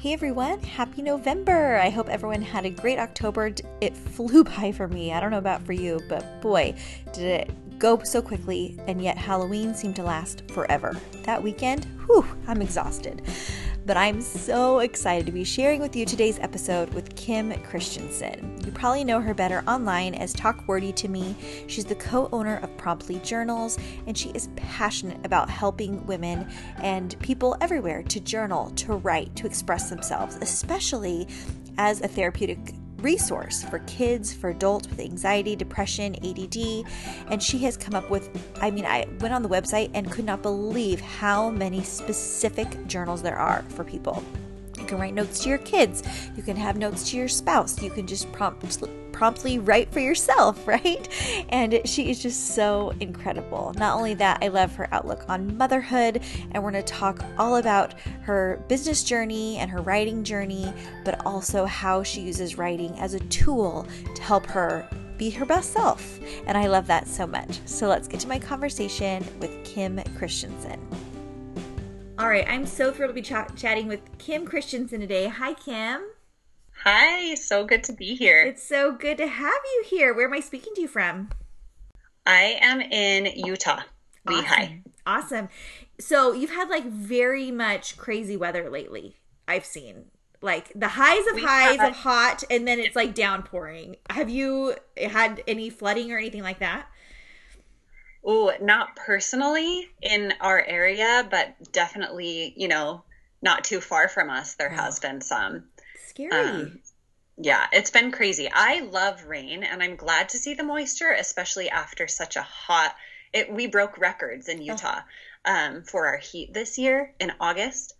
Hey everyone, happy November! I hope everyone had a great October. It flew by for me. I don't know about for you, but boy, did it go so quickly, and yet Halloween seemed to last forever. That weekend, whew, I'm exhausted but I'm so excited to be sharing with you today's episode with Kim Christensen. You probably know her better online as Talk Wordy to Me. She's the co owner of Promptly Journals, and she is passionate about helping women and people everywhere to journal, to write, to express themselves, especially as a therapeutic resource for kids, for adults with anxiety, depression, ADD. And she has come up with, I mean, I went on the website and could not believe how many specific journals there are for people. You can write notes to your kids, you can have notes to your spouse, you can just prompt promptly write for yourself, right? And she is just so incredible. Not only that, I love her outlook on motherhood, and we're going to talk all about her business journey and her writing journey, but also how she uses writing as a tool to help her be her best self. And I love that so much. So let's get to my conversation with Kim Christensen. All right, I'm so thrilled to be ch- chatting with Kim Christensen today. Hi, Kim. Hi, so good to be here. It's so good to have you here. Where am I speaking to you from? I am in Utah, awesome. Lehi. Awesome. So you've had like very much crazy weather lately. I've seen like the highs of we highs had, of hot, and then it's like downpouring. Have you had any flooding or anything like that? Oh, not personally in our area, but definitely, you know, not too far from us, there has been some scary. Um, yeah, it's been crazy. I love rain and I'm glad to see the moisture, especially after such a hot it we broke records in oh. Utah oh. um, for our heat this year in August.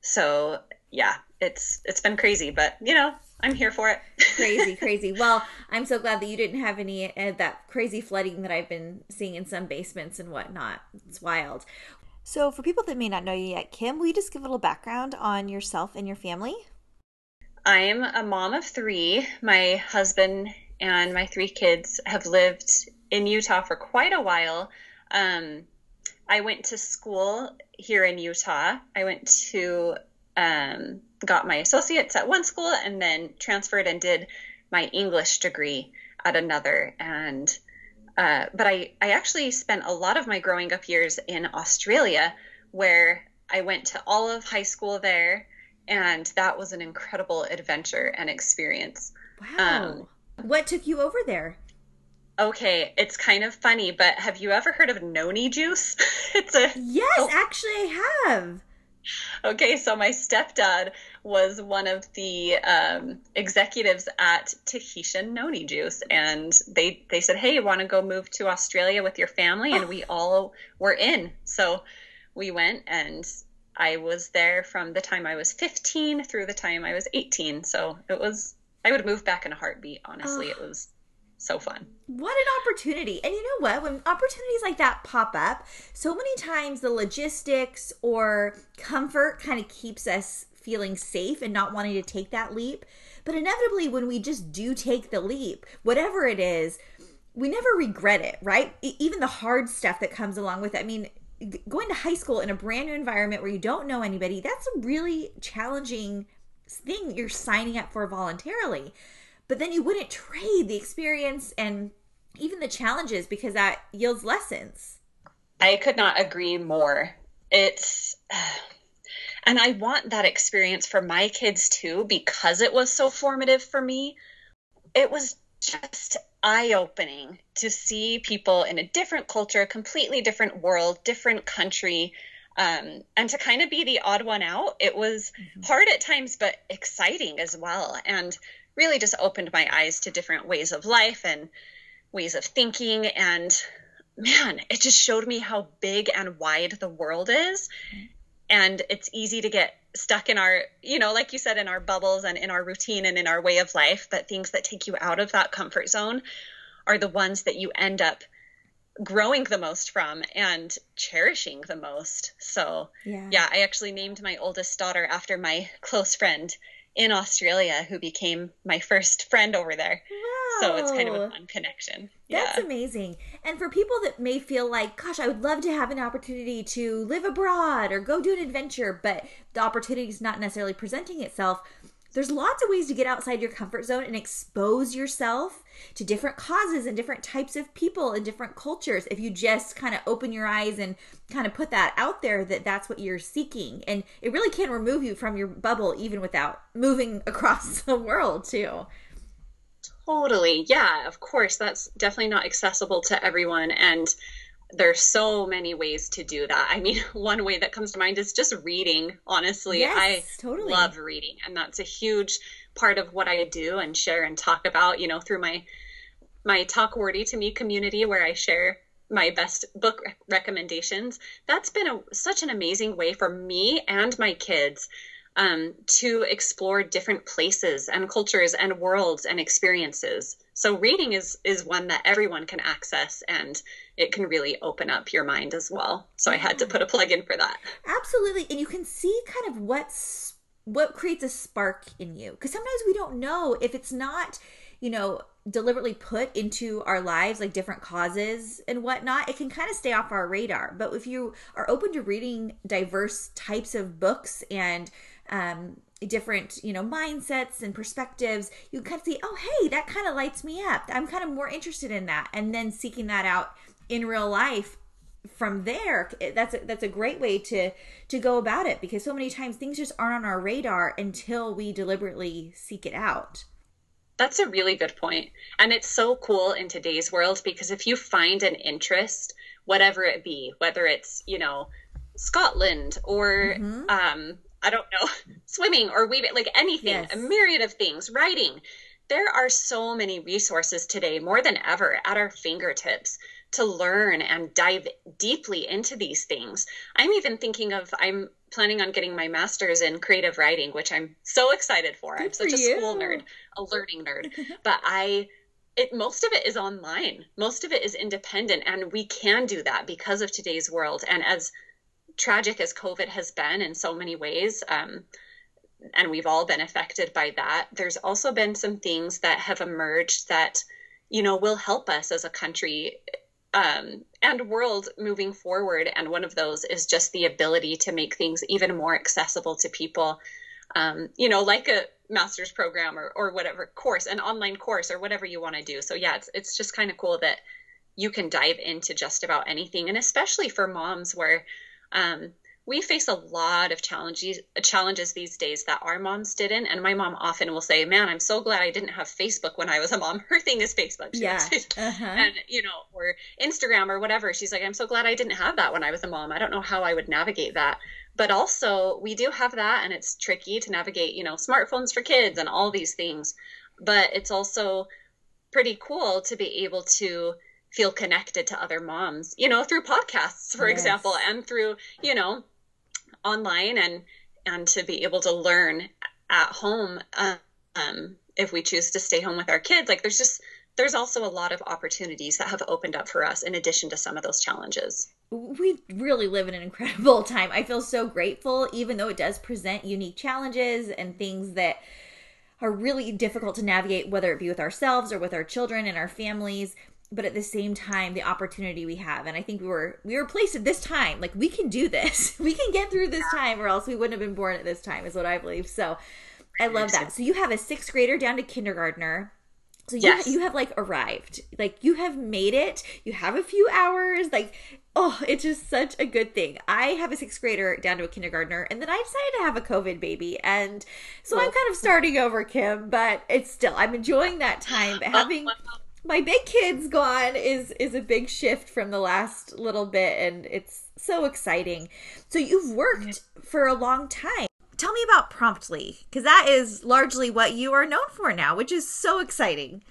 So yeah, it's it's been crazy, but you know, I'm here for it. crazy, crazy. Well, I'm so glad that you didn't have any uh, that crazy flooding that I've been seeing in some basements and whatnot. It's wild. So, for people that may not know you yet, Kim, will you just give a little background on yourself and your family? I'm a mom of three. My husband and my three kids have lived in Utah for quite a while. Um, I went to school here in Utah. I went to um, got my associates at one school and then transferred and did my English degree at another. And uh, but I I actually spent a lot of my growing up years in Australia, where I went to all of high school there and that was an incredible adventure and experience. Wow. Um, what took you over there? Okay, it's kind of funny, but have you ever heard of noni juice? it's a Yes, oh. actually I have. Okay, so my stepdad was one of the um, executives at Tahitian Noni Juice, and they they said, "Hey, you want to go move to Australia with your family?" And we all were in. So we went, and I was there from the time I was 15 through the time I was 18. So it was, I would move back in a heartbeat, honestly. It was so fun. What an opportunity. And you know what? When opportunities like that pop up, so many times the logistics or comfort kind of keeps us feeling safe and not wanting to take that leap. But inevitably, when we just do take the leap, whatever it is, we never regret it, right? Even the hard stuff that comes along with it. I mean, going to high school in a brand new environment where you don't know anybody, that's a really challenging thing you're signing up for voluntarily. But then you wouldn't trade the experience and even the challenges because that yields lessons. I could not agree more. It's and I want that experience for my kids too because it was so formative for me. It was just eye opening to see people in a different culture, completely different world, different country. Um, and to kind of be the odd one out, it was mm-hmm. hard at times, but exciting as well. And really just opened my eyes to different ways of life and ways of thinking. And man, it just showed me how big and wide the world is. And it's easy to get stuck in our, you know, like you said, in our bubbles and in our routine and in our way of life, but things that take you out of that comfort zone are the ones that you end up growing the most from and cherishing the most. So, yeah. yeah, I actually named my oldest daughter after my close friend in Australia who became my first friend over there. Wow. So it's kind of a fun connection. That's yeah. amazing. And for people that may feel like, gosh, I would love to have an opportunity to live abroad or go do an adventure, but the opportunity is not necessarily presenting itself, there's lots of ways to get outside your comfort zone and expose yourself to different causes and different types of people and different cultures. If you just kind of open your eyes and kind of put that out there that that's what you're seeking. And it really can remove you from your bubble even without moving across the world too. Totally. Yeah of course. That's definitely not accessible to everyone. And there's so many ways to do that. I mean, one way that comes to mind is just reading. Honestly, yes, I totally. love reading, and that's a huge part of what I do and share and talk about. You know, through my my Talk Wordy to Me community, where I share my best book recommendations. That's been a, such an amazing way for me and my kids um, to explore different places and cultures and worlds and experiences. So reading is is one that everyone can access and it can really open up your mind as well. So I had to put a plug in for that. Absolutely. And you can see kind of what's what creates a spark in you because sometimes we don't know if it's not, you know, deliberately put into our lives like different causes and whatnot it can kind of stay off our radar but if you are open to reading diverse types of books and um, different you know mindsets and perspectives you can kind of see oh hey that kind of lights me up i'm kind of more interested in that and then seeking that out in real life from there that's a, that's a great way to to go about it because so many times things just aren't on our radar until we deliberately seek it out that's a really good point and it's so cool in today's world because if you find an interest whatever it be whether it's you know scotland or mm-hmm. um I don't know, swimming or weaving, like anything, yes. a myriad of things, writing. There are so many resources today, more than ever, at our fingertips to learn and dive deeply into these things. I'm even thinking of, I'm planning on getting my master's in creative writing, which I'm so excited for. Good I'm such a school nerd, a learning nerd. but I, it most of it is online. Most of it is independent, and we can do that because of today's world. And as tragic as COVID has been in so many ways, um, and we've all been affected by that, there's also been some things that have emerged that, you know, will help us as a country um, and world moving forward. And one of those is just the ability to make things even more accessible to people. Um, you know, like a master's program or, or whatever course, an online course or whatever you want to do. So yeah, it's it's just kind of cool that you can dive into just about anything, and especially for moms where um, we face a lot of challenges challenges these days that our moms didn't. And my mom often will say man i'm so glad i didn't have facebook when i was a mom. Her thing is facebook. She yeah. Uh-huh. and you know or instagram or whatever. She's like i'm so glad i didn't have that when i was a mom. I don't know how i would navigate that. But also we do have that and it's tricky to navigate you know smartphones for kids and all these things. But it's also pretty cool to be able to feel connected to other moms, you know, through podcasts, for yes. example, and through, you know, online and and to be able to learn at home um, if we choose to stay home with our kids. Like there's just there's also a lot of opportunities that have opened up for us in addition to some of those challenges. We really live in an incredible time. I feel so grateful, even though it does present unique challenges and things that are really difficult to navigate, whether it be with ourselves or with our children and our families but at the same time the opportunity we have. And i think we were we were placed at this time. Like we can do this. We can get through this time or else we wouldn't have been born at this time is what i believe. So i love that. So you have a sixth grader down to kindergartner. So you, yes. you have like arrived. Like you have made it. You have a few hours. Like oh it's just such a good thing. I have a sixth grader down to a kindergartner and then i decided to have a covid baby. And so i'm kind of starting over kim but it's still i'm enjoying that time but having my big kids gone is is a big shift from the last little bit and it's so exciting so you've worked for a long time tell me about promptly because that is largely what you are known for now which is so exciting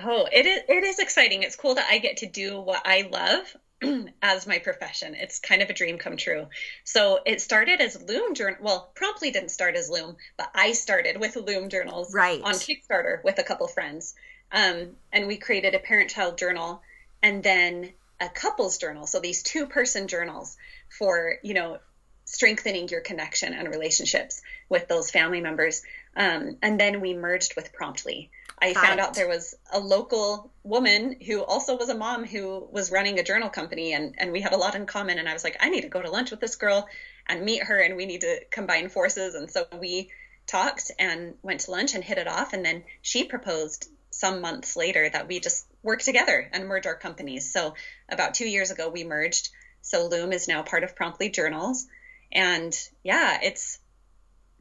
oh it is it is exciting it's cool that i get to do what i love as my profession. It's kind of a dream come true. So it started as Loom Journal. Well, promptly didn't start as Loom, but I started with Loom journals right. on Kickstarter with a couple friends. Um, and we created a parent child journal and then a couples journal. So these two person journals for, you know, strengthening your connection and relationships with those family members. Um, and then we merged with Promptly. I found out there was a local woman who also was a mom who was running a journal company, and, and we had a lot in common. And I was like, I need to go to lunch with this girl and meet her, and we need to combine forces. And so we talked and went to lunch and hit it off. And then she proposed some months later that we just work together and merge our companies. So about two years ago, we merged. So Loom is now part of Promptly Journals. And yeah, it's,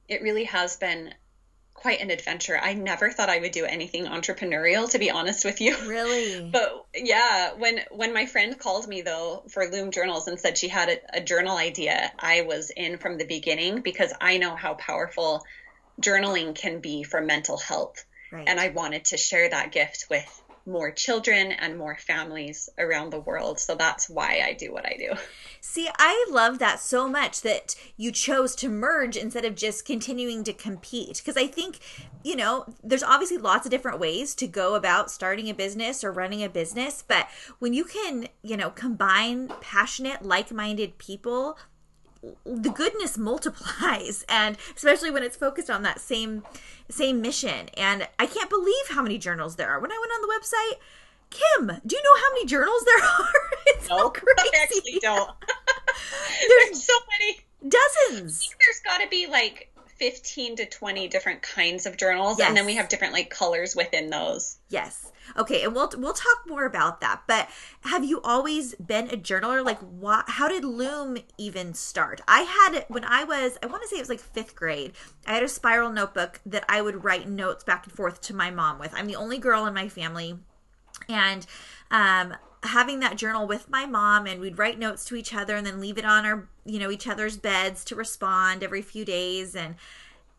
it really has been quite an adventure. I never thought I would do anything entrepreneurial, to be honest with you. Really? But yeah, when when my friend called me though for Loom Journals and said she had a, a journal idea, I was in from the beginning because I know how powerful journaling can be for mental health, right. and I wanted to share that gift with more children and more families around the world. So that's why I do what I do. See, I love that so much that you chose to merge instead of just continuing to compete. Because I think, you know, there's obviously lots of different ways to go about starting a business or running a business. But when you can, you know, combine passionate, like minded people the goodness multiplies and especially when it's focused on that same same mission. And i can't believe how many journals there are. When i went on the website kim do you know how many journals there are? It's no, so crazy i actually don't. There's, there's so many. dozens. There's got to be like 15 to 20 different kinds of journals yes. and then we have different like colors within those yes Okay, and we'll we'll talk more about that. But have you always been a journaler? Like, what? How did Loom even start? I had when I was I want to say it was like fifth grade. I had a spiral notebook that I would write notes back and forth to my mom with. I'm the only girl in my family, and um, having that journal with my mom and we'd write notes to each other and then leave it on our you know each other's beds to respond every few days and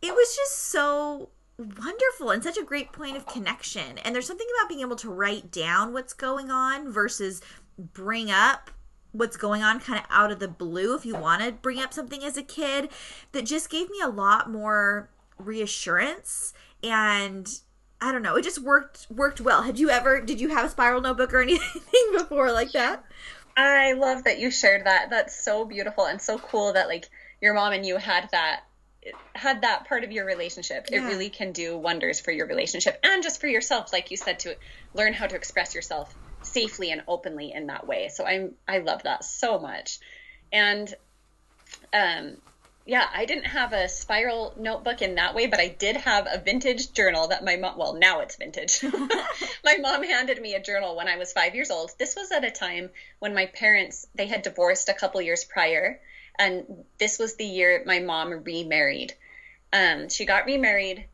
it was just so wonderful and such a great point of connection. And there's something about being able to write down what's going on versus bring up what's going on kind of out of the blue if you want to bring up something as a kid that just gave me a lot more reassurance and I don't know, it just worked worked well. Had you ever did you have a spiral notebook or anything before like that? I love that you shared that. That's so beautiful and so cool that like your mom and you had that had that part of your relationship, yeah. it really can do wonders for your relationship and just for yourself, like you said, to learn how to express yourself safely and openly in that way. So I'm I love that so much. And um yeah, I didn't have a spiral notebook in that way, but I did have a vintage journal that my mom, well, now it's vintage. my mom handed me a journal when I was five years old. This was at a time when my parents, they had divorced a couple years prior and this was the year my mom remarried. Um, she got remarried.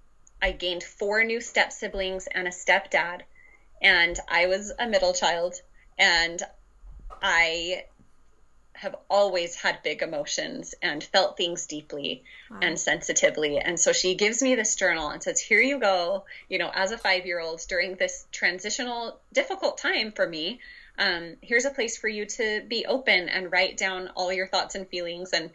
I gained four new step siblings and a stepdad, and I was a middle child, and I have always had big emotions and felt things deeply wow. and sensitively. And so she gives me this journal and says, Here you go, you know, as a five year old during this transitional, difficult time for me um, here's a place for you to be open and write down all your thoughts and feelings and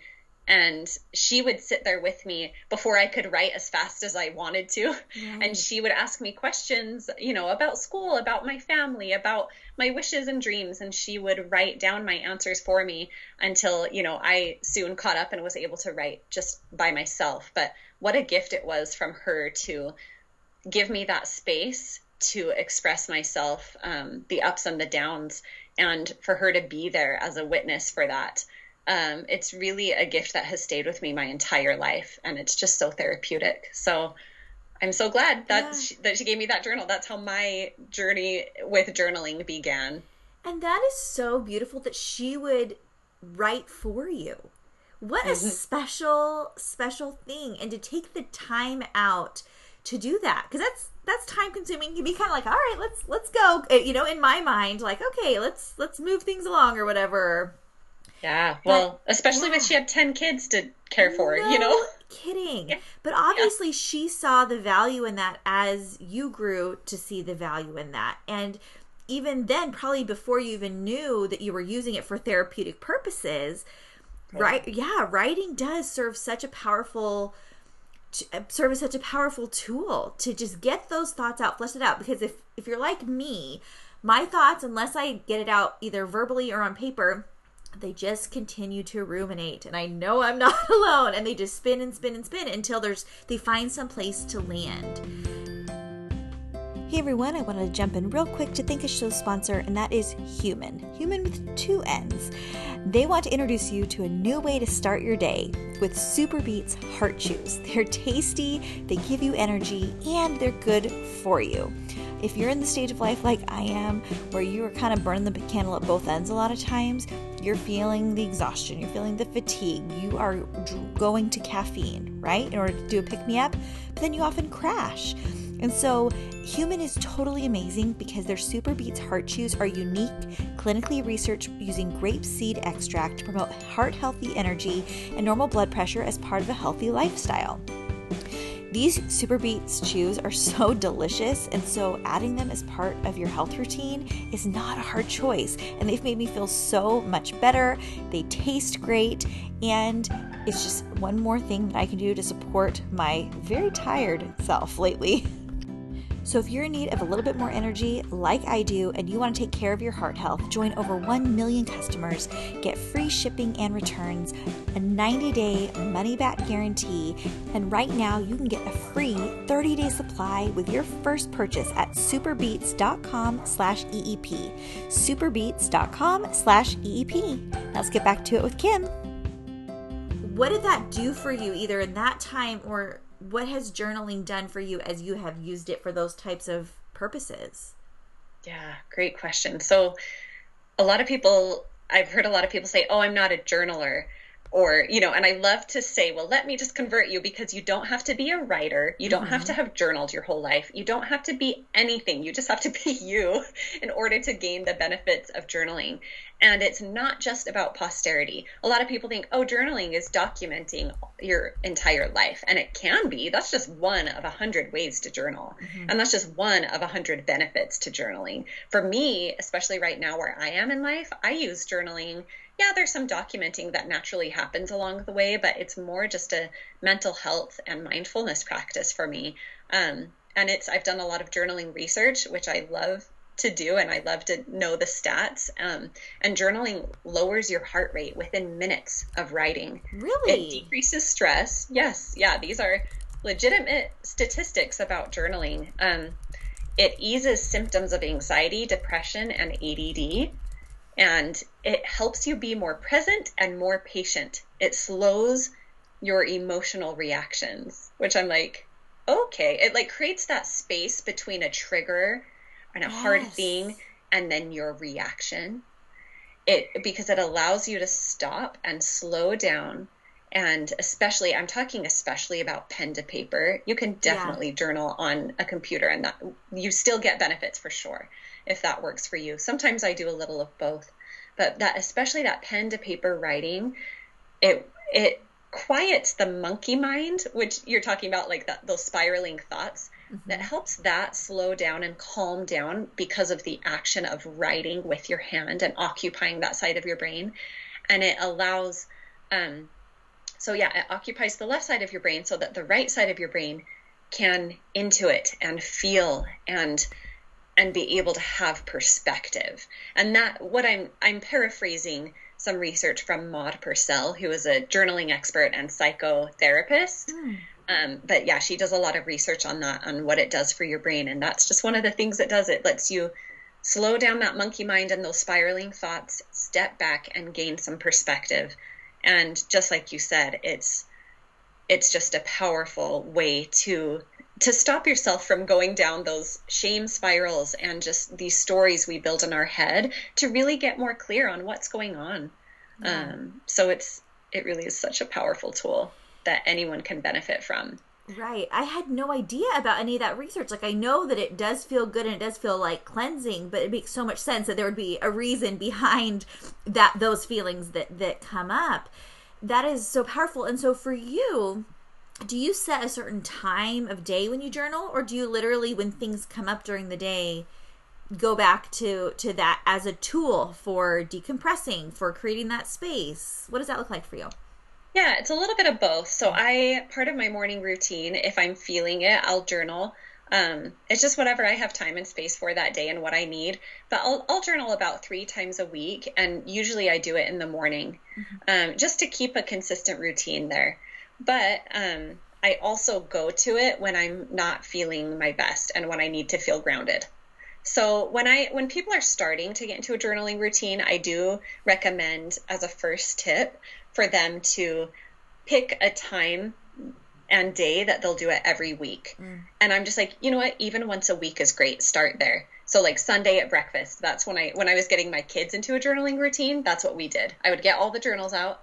and she would sit there with me before I could write as fast as I wanted to. Right. And she would ask me questions, you know, about school, about my family, about my wishes and dreams. And she would write down my answers for me until, you know, I soon caught up and was able to write just by myself. But what a gift it was from her to give me that space to express myself, um, the ups and the downs, and for her to be there as a witness for that. Um, it's really a gift that has stayed with me my entire life, and it's just so therapeutic. So I'm so glad that yeah. she, that she gave me that journal. That's how my journey with journaling began. And that is so beautiful that she would write for you. What a mm-hmm. special, special thing. And to take the time out to do that. Because that's that's time consuming. You can be kind of like, all right, let's let's go. Uh, you know, in my mind, like, okay, let's let's move things along or whatever. Yeah, well, but, especially yeah. when she had ten kids to care for, no you know. Kidding, yeah. but obviously yeah. she saw the value in that as you grew to see the value in that, and even then, probably before you even knew that you were using it for therapeutic purposes, right? right yeah, writing does serve such a powerful uh, serve as such a powerful tool to just get those thoughts out, flesh it out. Because if if you're like me, my thoughts, unless I get it out either verbally or on paper, they just continue to ruminate and i know i'm not alone and they just spin and spin and spin until there's they find some place to land Hey everyone, I wanted to jump in real quick to thank a show sponsor, and that is HumanN. HumanN with two N's. They want to introduce you to a new way to start your day with Super Beets Heart Chews. They're tasty, they give you energy, and they're good for you. If you're in the stage of life like I am, where you are kind of burning the candle at both ends a lot of times, you're feeling the exhaustion, you're feeling the fatigue, you are going to caffeine, right, in order to do a pick me up, but then you often crash. And so, HumanN is totally amazing because their Super Beets Heart Chews are unique, clinically researched using grape seed extract to promote heart healthy energy and normal blood pressure as part of a healthy lifestyle. These Super Beets chews are so delicious, and so adding them as part of your health routine is not a hard choice. And they've made me feel so much better. They taste great, and it's just one more thing that I can do to support my very tired self lately. So, if you're in need of a little bit more energy, like I do, and you want to take care of your heart health, join over 1 million customers, get free shipping and returns, a 90 day money back guarantee, and right now you can get a free 30 day supply with your first purchase at superbeets.com slash EEP. Superbeets.com slash EEP. Now let's get back to it with Kim. What did that do for you, either in that time or what has journaling done for you as you have used it for those types of purposes? Yeah, great question. So, a lot of people, I've heard a lot of people say, Oh, I'm not a journaler or you know and i love to say well let me just convert you because you don't have to be a writer you don't mm-hmm. have to have journaled your whole life you don't have to be anything you just have to be you in order to gain the benefits of journaling and it's not just about posterity. A lot of people think oh journaling is documenting your entire life. And it can be. That's just one of a hundred ways to journal. Mm-hmm. and that's just one of a hundred benefits to journaling. For me especially right now where i am in life i use journaling. Yeah, there's some documenting that naturally happens along the way, but it's more just a mental health and mindfulness practice for me. Um, and it's I've done a lot of journaling research, which I love to do, and I love to know the stats. Um, and journaling lowers your heart rate within minutes of writing. Really, it decreases stress. Yes, yeah, these are legitimate statistics about journaling. Um, it eases symptoms of anxiety, depression, and ADD and it helps you be more present and more patient. It slows your emotional reactions, which I'm like, okay. It like creates that space between a trigger and a yes. hard thing and then your reaction. It because it allows you to stop and slow down and especially i'm talking especially about pen to paper you can definitely yeah. journal on a computer and that you still get benefits for sure if that works for you. Sometimes I do a little of both, but that especially that pen to paper writing, it it quiets the monkey mind, which you're talking about, like that, those spiraling thoughts. Mm-hmm. That helps that slow down and calm down because of the action of writing with your hand and occupying that side of your brain, and it allows. Um, so yeah, it occupies the left side of your brain so that the right side of your brain can intuit and feel and and be able to have perspective. And that what I'm I'm paraphrasing some research from Maud Purcell, who is a journaling expert and psychotherapist. Mm. Um, but yeah, she does a lot of research on that, on what it does for your brain. And that's just one of the things it does. It lets you slow down that monkey mind and those spiraling thoughts, step back and gain some perspective. And just like you said, it's it's just a powerful way to to stop yourself from going down those shame spirals and just these stories we build in our head to really get more clear on what's going on. Yeah. Um, so it's it really is such a powerful tool that anyone can benefit from. Right. I had no idea about any of that research. Like I know that it does feel good and it does feel like cleansing, but it makes so much sense that there would be a reason behind that those feelings that that come up. That is so powerful. And so for you, do you set a certain time of day when you journal or do you literally when things come up during the day go back to to that as a tool for decompressing, for creating that space? What does that look like for you? Yeah, it's a little bit of both. So I part of my morning routine, if I'm feeling it, I'll journal. Um, it's just whatever I have time and space for that day and what I need. But I'll, I'll journal about three times a week, and usually I do it in the morning, mm-hmm. um, just to keep a consistent routine there. But um, I also go to it when I'm not feeling my best and when I need to feel grounded. So when I when people are starting to get into a journaling routine, I do recommend as a first tip for them to pick a time and day that they'll do it every week. Mm. And I'm just like, you know what? Even once a week is great. Start there. So like Sunday at breakfast, that's when I when I was getting my kids into a journaling routine, that's what we did. I would get all the journals out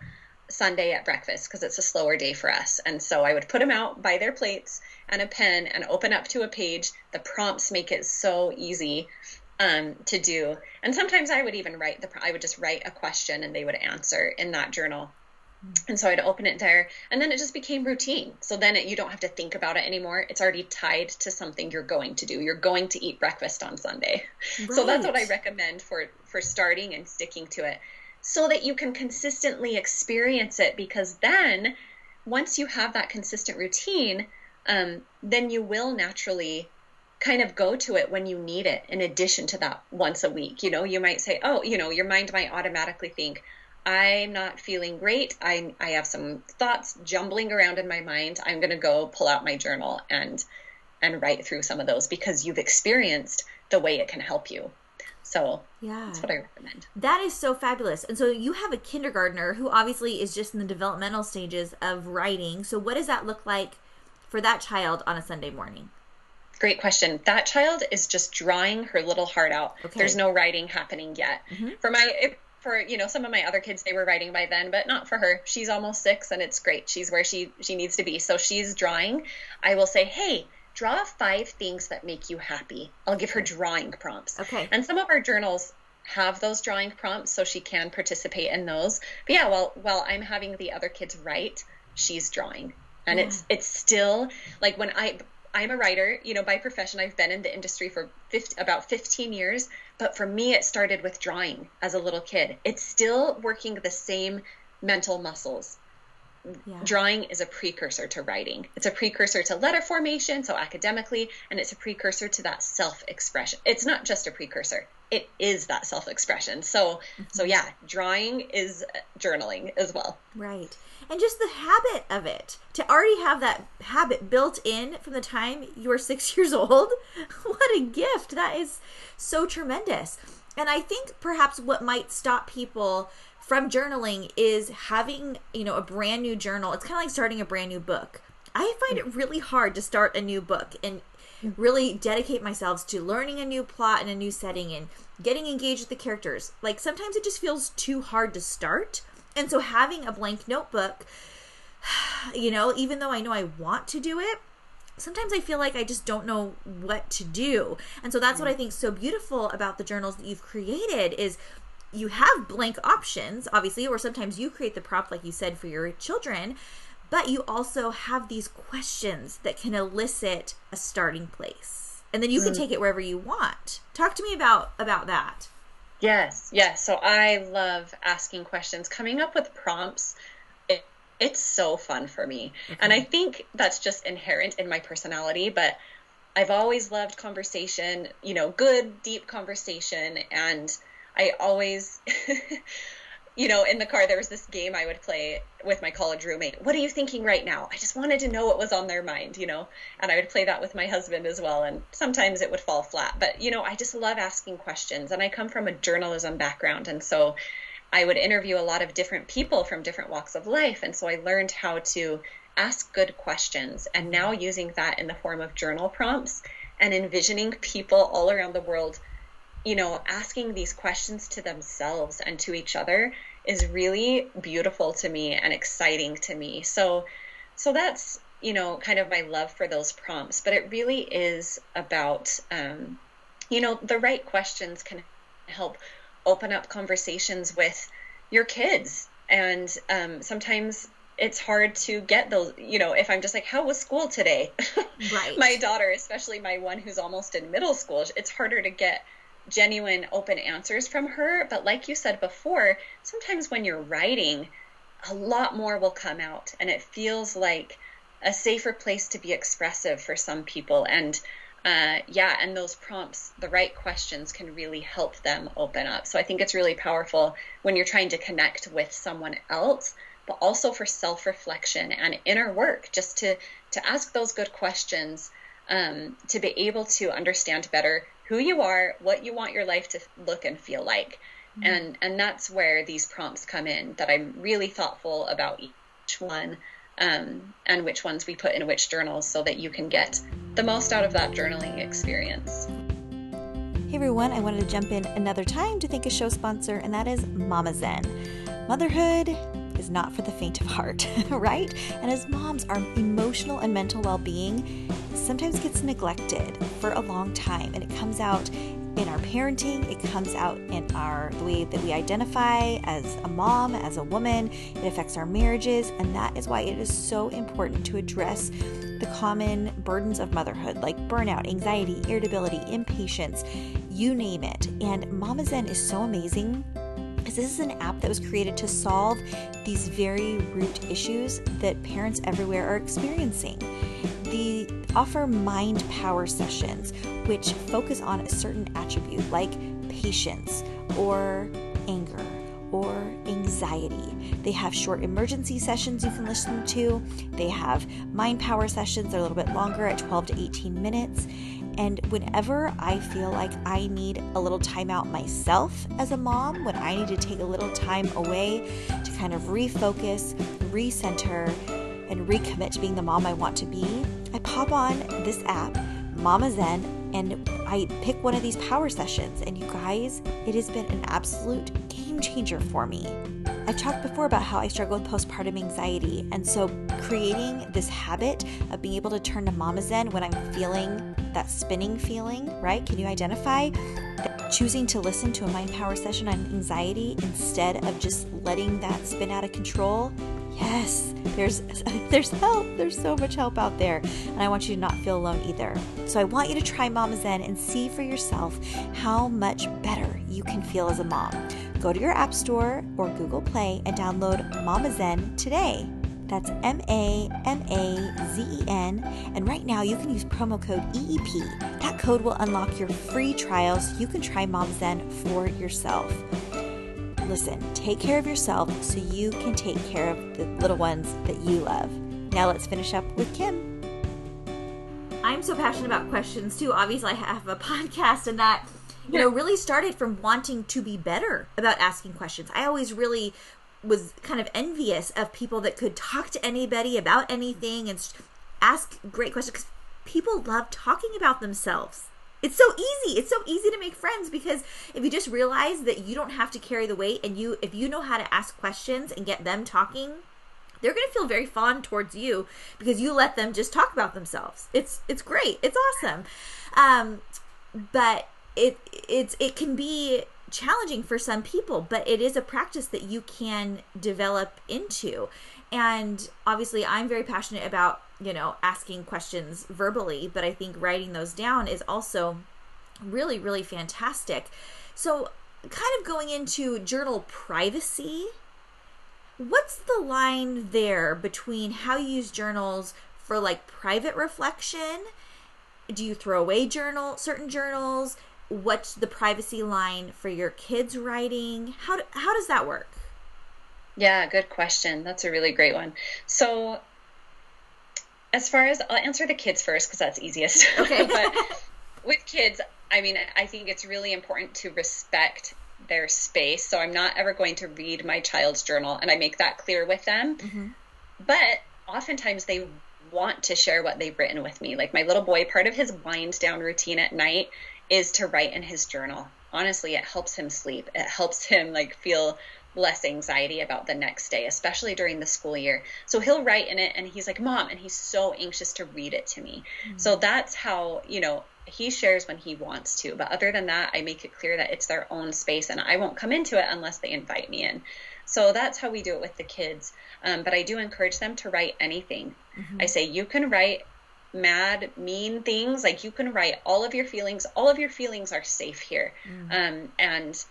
Sunday at breakfast because it's a slower day for us. And so I would put them out by their plates and a pen and open up to a page. The prompts make it so easy um, to do. And sometimes I would even write the I would just write a question and they would answer in that journal. And so I'd open it there, and then it just became routine. So then it, you don't have to think about it anymore. It's already tied to something you're going to do. You're going to eat breakfast on Sunday. Right. So that's what I recommend for for starting and sticking to it, so that you can consistently experience it. Because then, once you have that consistent routine, um, then you will naturally kind of go to it when you need it. In addition to that, once a week, you know, you might say, oh, you know, your mind might automatically think I'm not feeling great. I, I have some thoughts jumbling around in my mind. I'm going to go pull out my journal and and write through some of those because you've experienced the way it can help you. So yeah, that's what I recommend. That is so fabulous. And so you have a kindergartner who obviously is just in the developmental stages of writing. So what does that look like for that child on a Sunday morning? Great question. That child is just drawing her little heart out. Okay. There's no writing happening yet. Mm-hmm. For my for you know some of my other kids they were writing by then but not for her. She's almost six and it's great. She's where she she needs to be. So she's drawing. I will say hey draw five things that make you happy. I'll give her drawing prompts. Okay. And some of our journals have those drawing prompts so she can participate in those. But yeah while while i'm having the other kids write she's drawing. And yeah. it's it's still like when i I'm a writer, you know, by profession. I've been in the industry for 50, about 15 years, but for me, it started with drawing as a little kid. It's still working the same mental muscles. Yeah. Drawing is a precursor to writing. It's a precursor to letter formation, so academically, and it's a precursor to that self expression. It's not just a precursor, it is that self expression. So, mm-hmm. so yeah, drawing is journaling as well. Right. And just the habit of it. To already have that habit built in from the time you were six years old. What a gift. That is so tremendous. And i think perhaps what might stop people from journaling is having you know a brand new journal. It's kind of like starting a brand new book i find it really hard to start a new book and really dedicate myself to learning a new plot and a new setting and getting engaged with the characters. Like sometimes it just feels too hard to start. And so having a blank notebook, you know, even though I know I want to do it, sometimes I feel like I just don't know what to do. And so that's what I think so beautiful about the journals that you've created is you have blank options, obviously, or sometimes you create the prompt like you said for your children, but you also have these questions that can elicit a starting place. And then you can mm. take it wherever you want. Talk to me about about that. Yes, yes. So I love asking questions, coming up with prompts. It, it's so fun for me. And I think that's just inherent in my personality, but I've always loved conversation, you know, good, deep conversation. And I always you know, in the car, there was this game I would play with my college roommate. What are you thinking right now? I just wanted to know what was on their mind, you know, and I would play that with my husband as well. And sometimes it would fall flat, but you know, I just love asking questions. And I come from a journalism background. And so I would interview a lot of different people from different walks of life. And so I learned how to ask good questions. And now using that in the form of journal prompts and envisioning people all around the world you know, asking these questions to themselves and to each other is really beautiful to me and exciting to me. So, so that's you know kind of my love for those prompts. But it really is about um, you know the right questions can help open up conversations with your kids, and um, sometimes it's hard to get those you know if i'm just like how was school today right my daughter especially my one who's almost in middle school it's harder to get genuine, open answers from her. But like you said before, sometimes when you're writing, a lot more will come out and it feels like a safer place to be expressive for some people. And uh, yeah, and those prompts, the right questions can really help them open up. So I think it's really powerful when you're trying to connect with someone else, but also for self reflection and inner work, just to, to ask those good questions, um, to be able to understand better who you are, what you want your life to look and feel like. Mm-hmm. And, and that's where these prompts come in that I'm really thoughtful about each one um, and which ones we put in which journals so that you can get the most out of that journaling experience. Hey everyone, I wanted to jump in another time to thank a show sponsor, and that is Mama Zen. Motherhood is not for the faint of heart, right? And as moms, our emotional and mental well being sometimes gets neglected for a long time, and it comes out in our parenting, it comes out in our the way that we identify as a mom, as a woman. It affects our marriages, and that is why it is so important to address the common burdens of motherhood like burnout, anxiety, irritability, impatience, you name it. And Mama Zen is so amazing because this is an app that was created to solve these very root issues that parents everywhere are experiencing. They offer mind power sessions, which focus on a certain attribute like patience or anger or anxiety. They have short emergency sessions you can listen to. They have mind power sessions, they're a little bit longer at 12 to 18 minutes. And whenever I feel like I need a little time out myself as a mom, when I need to take a little time away to kind of refocus, recenter, and recommit to being the mom I want to be, I pop on this app, Mama Zen, and I pick one of these power sessions. And you guys, it has been an absolute game changer for me. I've talked before about how I struggle with postpartum anxiety, and so creating this habit of being able to turn to Mama Zen when I'm feeling that spinning feeling, right? Can you identify? Choosing to listen to a mind power session on anxiety instead of just letting that spin out of control Yes, there's there's help. There's so much help out there, and I want you to not feel alone either. So I want you to try Mama Zen and see for yourself how much better you can feel as a mom. Go to your App Store or Google Play and download Mama Zen today. That's M A M A Z E N. And right now you can use promo code EEP. That code will unlock your free trial so you can try Mom Zen for yourself. Listen, take care of yourself so you can take care of the little ones that you love. Now let's finish up with Kim. I'm so passionate about questions too. Obviously, I have a podcast, and that you know really started from wanting to be better about asking questions. I always really was kind of envious of people that could talk to anybody about anything and ask great questions because people love talking about themselves. It's so easy. It's so easy to make friends because if you just realize that you don't have to carry the weight and you if you know how to ask questions and get them talking, they're going to feel very fond towards you because you let them just talk about themselves. It's it's great. It's awesome. Um, but it it's it can be challenging for some people, but it is a practice that you can develop into. And obviously, I'm very passionate about you know, asking questions verbally, but I think writing those down is also really, really fantastic. So, kind of going into journal privacy, what's the line there between how you use journals for like private reflection? Do you throw away journal certain journals? What's the privacy line for your kids writing? How do, how does that work? Yeah, good question. That's a really great one. So, as far as I'll answer the kids first because that's easiest. Okay. but with kids, I mean, I think it's really important to respect their space. So I'm not ever going to read my child's journal, and I make that clear with them. Mm-hmm. But oftentimes they want to share what they've written with me. Like my little boy, part of his wind down routine at night is to write in his journal. Honestly, it helps him sleep. It helps him like feel less anxiety about the next day, especially during the school year. So he'll write in it and he's like, Mom, and he's so anxious to read it to me. Mm-hmm. So that's how, you know, he shares when he wants to. But other than that, I make it clear that it's their own space and I won't come into it unless they invite me in. So that's how we do it with the kids. Um, but I do encourage them to write anything. Mm-hmm. I say, you can write mad, mean things. Like you can write all of your feelings. All of your feelings are safe here, mm. um, and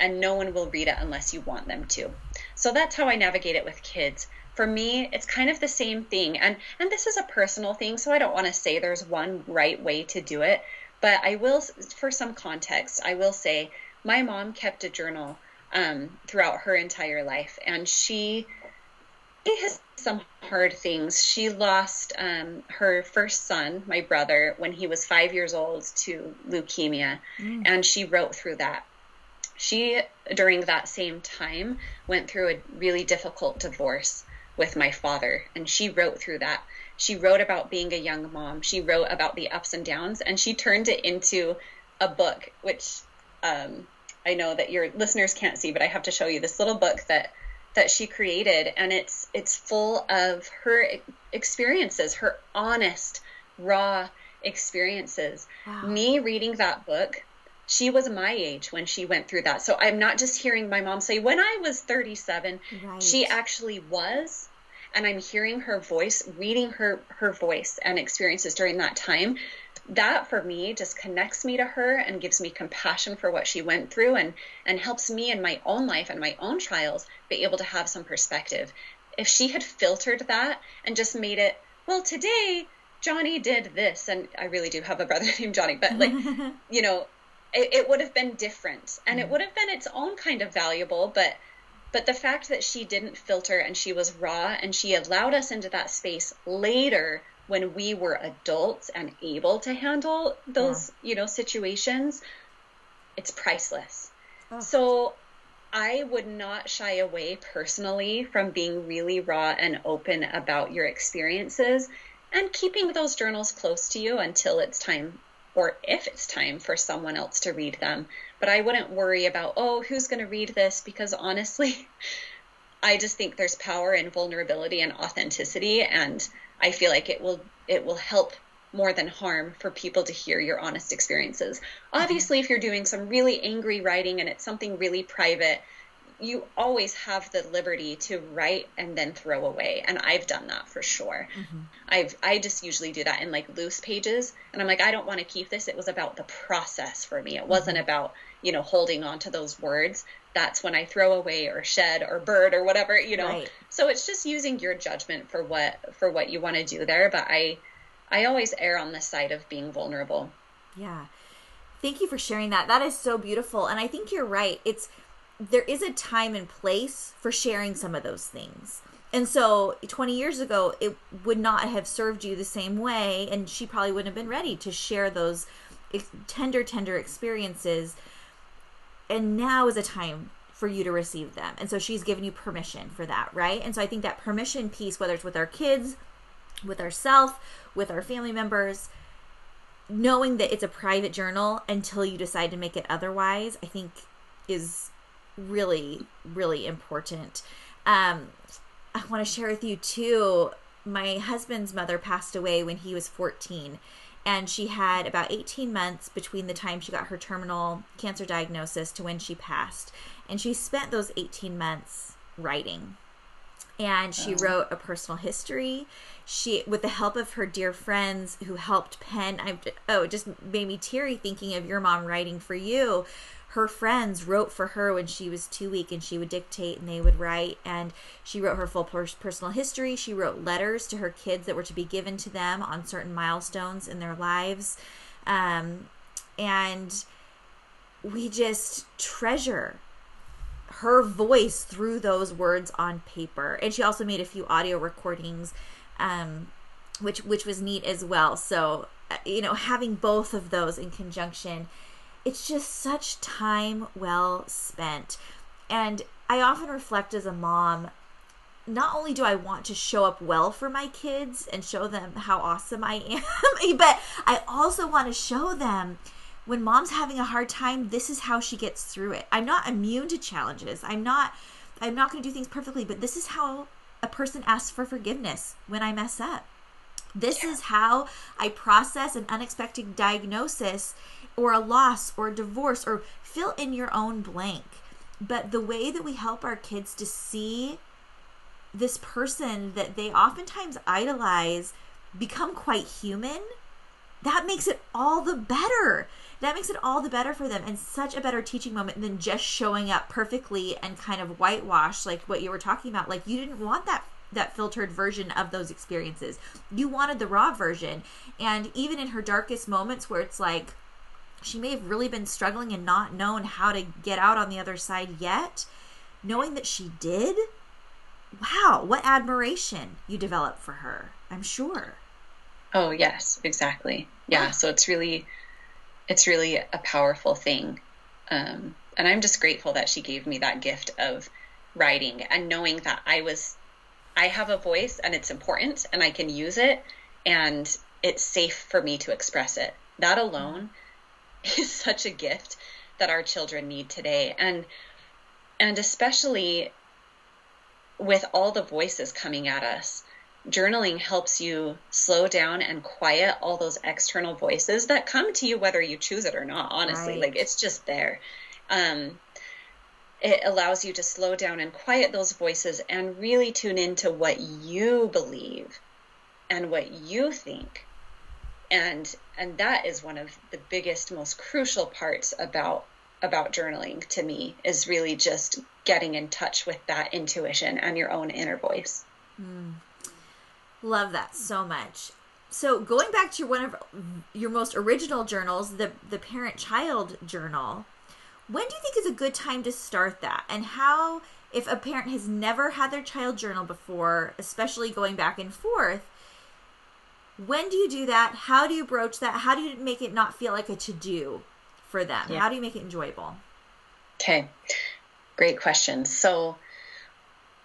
and no one will read it unless you want them to. So that's how I navigate it with kids. For me, it's kind of the same thing, and and this is a personal thing, so I don't want to say there's one right way to do it. But I will, for some context, I will say my mom kept a journal um, throughout her entire life, and she has some hard things. She lost um, her first son, my brother, when he was five years old to leukemia, mm. and she wrote through that. She, during that same time, went through a really difficult divorce with my father, and she wrote through that. She wrote about being a young mom. She wrote about the ups and downs, and she turned it into a book, which um, I know that your listeners can't see, but I have to show you this little book that that she created and it's it's full of her experiences her honest raw experiences wow. me reading that book she was my age when she went through that so i'm not just hearing my mom say when i was 37 right. she actually was and i'm hearing her voice reading her her voice and experiences during that time that for me just connects me to her and gives me compassion for what she went through and and helps me in my own life and my own trials be able to have some perspective. If she had filtered that and just made it well today johnny did this and i really do have a brother named johnny but like you know it, it, would have been different and it would have been its own kind of valuable but but the fact that she didn't filter and she was raw and she allowed us into that space later when we were adults and able to handle those, yeah. you know, situations, it's priceless. Oh. So I would not shy away personally from being really raw and open about your experiences and keeping those journals close to you until it's time or if it's time for someone else to read them. But I wouldn't worry about, oh, who's going to read this? Because honestly, I just think there's power in vulnerability and authenticity. And I feel like it will it will help more than harm for people to hear your honest experiences. Mm-hmm. Obviously, if you're doing some really angry writing and it's something really private, you always have the liberty to write and then throw away and i've done that for sure. Mm-hmm. i've i just usually do that in like loose pages and i'm like i don't want to keep this. It was about the process for me. It mm-hmm. wasn't about you know holding on to those words. That's when i throw away or shed or bird or whatever you know? Right. so it's just using your judgment for what for what you want to do there but i i always err on the side of being vulnerable. Yeah. Thank you for sharing that. That is so beautiful and i think you're right. It's there is a time and place for sharing some of those things. And so 20 years ago, it would not have served you the same way, and she probably wouldn't have been ready to share those tender, tender experiences. And now is a time for you to receive them. And so she's given you permission for that, right? And so I think that permission piece, whether it's with our kids, with ourselves, with our family members, knowing that it's a private journal until you decide to make it otherwise, I think is really, really important. Um, I want to share with you too. My husband's mother passed away when he was 14, and she had about 18 months between the time she got her terminal cancer diagnosis to when she passed. And she spent those 18 months writing. And she oh. wrote a personal history. She, with the help of her dear friends who helped pen, I oh, it just made me teary thinking of your mom writing for you her friends wrote for her when she was too weak and she would dictate and they would write. And she wrote her full personal history. She wrote letters to her kids that were to be given to them on certain milestones in their lives. Um, and we just treasure her voice through those words on paper. And she also made a few audio recordings um, which which was neat as well. So uh, you know having both of those in conjunction it's just such time well spent. And I often reflect as a mom, not only do I want to show up well for my kids and show them how awesome I am, but I also want to show them when mom's having a hard time, this is how she gets through it. I'm not immune to challenges. I'm not I'm not going to do things perfectly, but this is how a person asks for forgiveness when I mess up. This is how I process an unexpected diagnosis or a loss or a divorce or fill in your own blank. But the way that we help our kids to see this person that they oftentimes idolize become quite human, that makes it all the better. That makes it all the better for them and such a better teaching moment than just showing up perfectly and kind of whitewash like what you were talking about. Like you didn't want that that filtered version of those experiences. You wanted the raw version. And even in her darkest moments where it's like she may have really been struggling and not known how to get out on the other side yet, knowing that she did, wow, what admiration you develop for her. I'm sure. Oh, yes, exactly. Yeah, so it's really it's really a powerful thing. Um, and I'm just grateful that she gave me that gift of writing and knowing that I was I have a voice and it's important and I can use it and it's safe for me to express it. That alone is such a gift that our children need today. And and especially with all the voices coming at us, journaling helps you slow down and quiet all those external voices that come to you whether you choose it or not honestly right. like it's just there um, it allows you to slow down and quiet those voices and really tune into what you believe and what you think and and that is one of the biggest most crucial parts about about journaling to me is really just getting in touch with that intuition and your own inner voice mm. love that so much so going back to one of your most original journals the the parent child journal when do you think is a good time to start that? And how, if a parent has never had their child journal before, especially going back and forth, when do you do that? How do you broach that? How do you make it not feel like a to do for them? Yeah. How do you make it enjoyable? Okay, great question. So,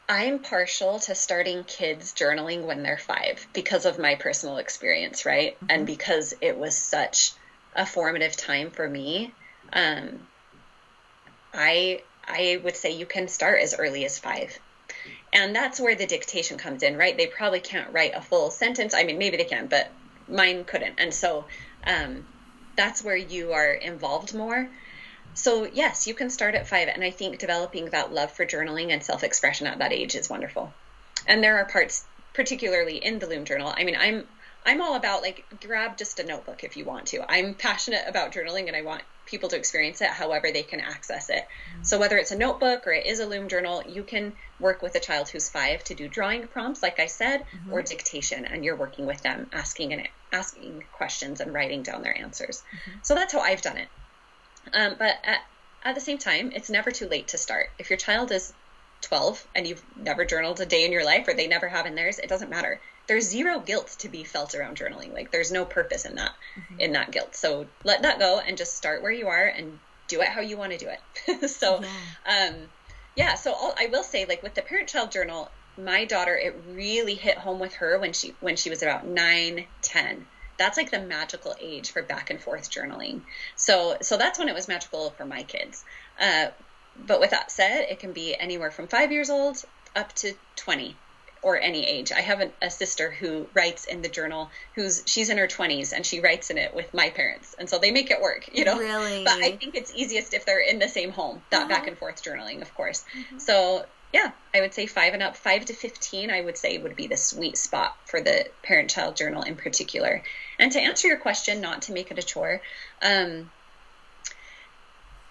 I'm partial to starting kids journaling when they're five because of my personal experience, right? Mm-hmm. And because it was such a formative time for me. Um, I I would say you can start as early as five. And that's where the dictation comes in, right? They probably can't write a full sentence. I mean, maybe they can, but mine couldn't. And so um, that's where you are involved more. So, yes, you can start at five. And I think developing that love for journaling and self expression at that age is wonderful. And there are parts, particularly in the Loom Journal. I mean, I'm I'm all about like grab just a notebook if you want to. I'm passionate about journaling and I want people to experience it however they can access it. Mm-hmm. So whether it's a notebook or it is a Loom journal, you can work with a child who's 5 to do drawing prompts like I said mm-hmm. or dictation and you're working with them asking and asking questions and writing down their answers. Mm-hmm. So that's how I've done it. Um, but at, at the same time, it's never too late to start. If your child is 12 and you've never journaled a day in your life or they never have in theirs, it doesn't matter there's zero guilt to be felt around journaling. Like there's no purpose in that mm-hmm. in that guilt. So let that go and just start where you are and do it how you want to do it. so yeah. um yeah, so I'll, I will say like with the parent child journal, my daughter it really hit home with her when she when she was about 9, 10. That's like the magical age for back and forth journaling. So so that's when it was magical for my kids. Uh but with that said, it can be anywhere from 5 years old up to 20 or any age. I have a sister who writes in the journal who's she's in her 20s and she writes in it with my parents. And so they make it work, you know. Really? But I think it's easiest if they're in the same home. That uh-huh. back and forth journaling, of course. Mm-hmm. So, yeah, I would say 5 and up, 5 to 15 I would say would be the sweet spot for the parent child journal in particular. And to answer your question, not to make it a chore, um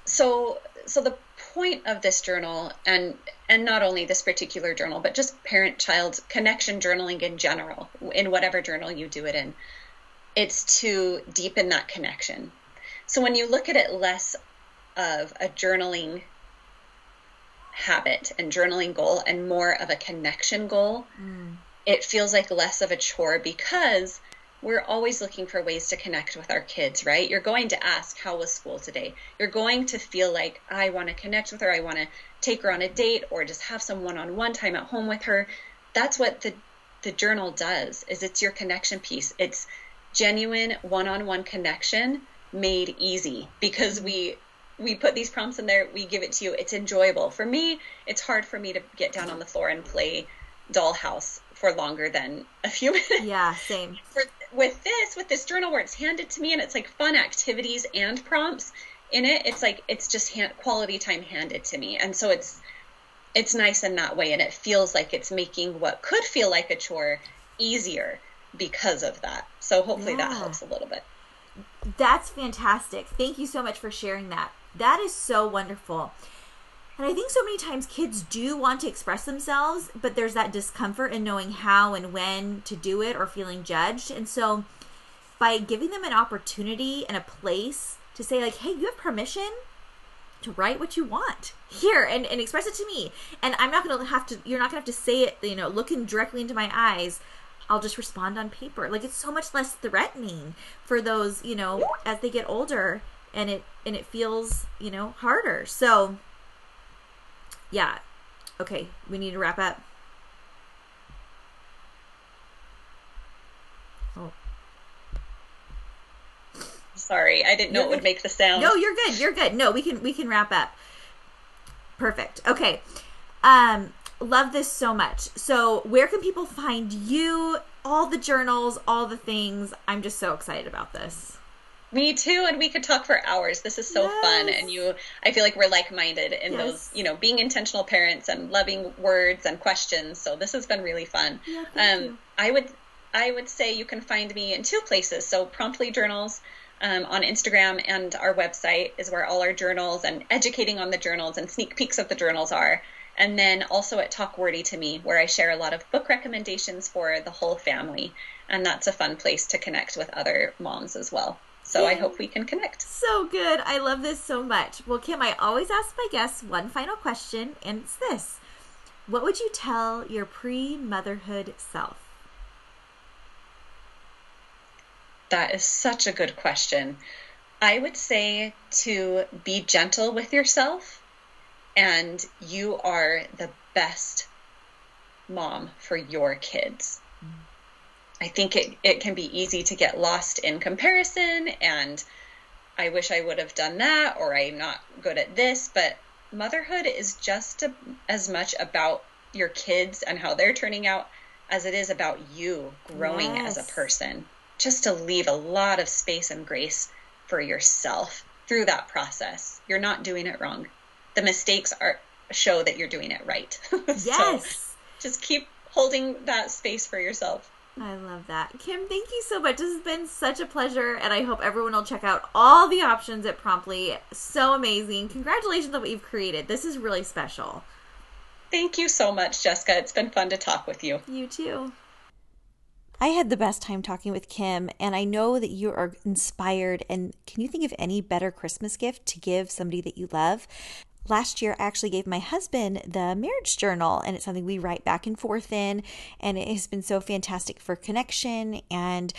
so so the point of this journal and and not only this particular journal but just parent child connection journaling in general in whatever journal you do it in it's to deepen that connection so when you look at it less of a journaling habit and journaling goal and more of a connection goal mm. it feels like less of a chore because we're always looking for ways to connect with our kids, right? You're going to ask, How was school today? You're going to feel like, I want to connect with her. I want to take her on a date or just have some one on one time at home with her. That's what the, the journal does is it's your connection piece. It's genuine one-on-one connection made easy because we we put these prompts in there we give it to you it's enjoyable for me it's hard for me to get down on the floor and play dollhouse for longer than a few minutes yeah same for, with this, with this journal where it's handed to me and it's like fun activities and prompts in it, it's like it's just hand, quality time handed to me, and so it's it's nice in that way, and it feels like it's making what could feel like a chore easier because of that. So hopefully yeah. that helps a little bit. That's fantastic. Thank you so much for sharing that. That is so wonderful. And I think so many times kids do want to express themselves, but there's that discomfort in knowing how and when to do it or feeling judged. And so by giving them an opportunity and a place to say, like, hey, you have permission to write what you want here and, and express it to me. And I'm not going to have to, you're not going to have to say it, you know, looking directly into my eyes. I'll just respond on paper. Like it's so much less threatening for those, you know, as they get older and it and it feels, you know, harder. So yeah. Okay, we need to wrap up. Oh. Sorry, I didn't know you're it would make the sound. No, you're good. You're good. No, we can we can wrap up. Perfect. Okay. Um love this so much. So, where can people find you? All the journals, all the things. I'm just so excited about this. Me too, and we could talk for hours. This is so yes. fun, and you, I feel like we're like-minded in yes. those, you know, being intentional parents and loving words and questions. So this has been really fun. Yeah, um, I would, I would say you can find me in two places. So Promptly Journals um, on Instagram and our website is where all our journals and educating on the journals and sneak peeks of the journals are and then also at Talk Wordy to Me, where I share a lot of book recommendations for the whole family. And that's a fun place to connect with other moms as well. So I hope we can connect. So good. I love this so much. Well, Kim, I always ask my guests one final question, and it's this What would you tell your pre motherhood self? That is such a good question. I would say to be gentle with yourself and you are the best mom for your kids. I think it, it can be easy to get lost in comparison and I wish I would have done that or I'm not good at this, but motherhood is just a, as much about your kids and how they're turning out as it is about you growing yes. as a person. Just to leave a lot of space and grace for yourself through that process. You're not doing it wrong the mistakes are show that you're doing it right. Yes. so just keep holding that space for yourself. I love that. Kim, thank you so much. This has been such a pleasure, and I hope everyone will check out all the options at Promptly. So amazing. Congratulations on what you've created. This is really special. Thank you so much, Jessica. It's been fun to talk with you. You too. I had the best time talking with Kim, and I know that you are inspired. And can you think of any better Christmas gift to give somebody that you love? Last year I actually gave my husband the marriage journal and it's something we write back and forth in and it has been so fantastic for connection and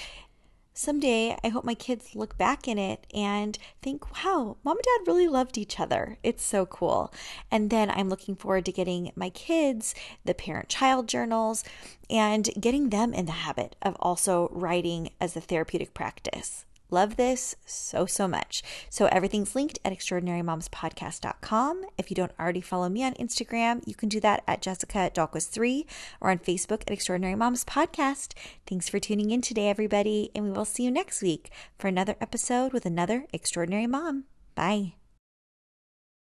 someday I hope my kids look back in it and think, wow, mom and dad really loved each other. It's so cool. And then I'm looking forward to getting my kids the parent child journals and getting them in the habit of also writing as a therapeutic practice. Love this so, so much. So everything's linked at extraordinarymomspodcast.com. If you don't already follow me on Instagram, you can do that at Jessica Dahlquist3 or on Facebook at Extraordinary Moms Podcast. Thanks for tuning in today, everybody, and we will see you next week for another episode with another extraordinary mom. Bye.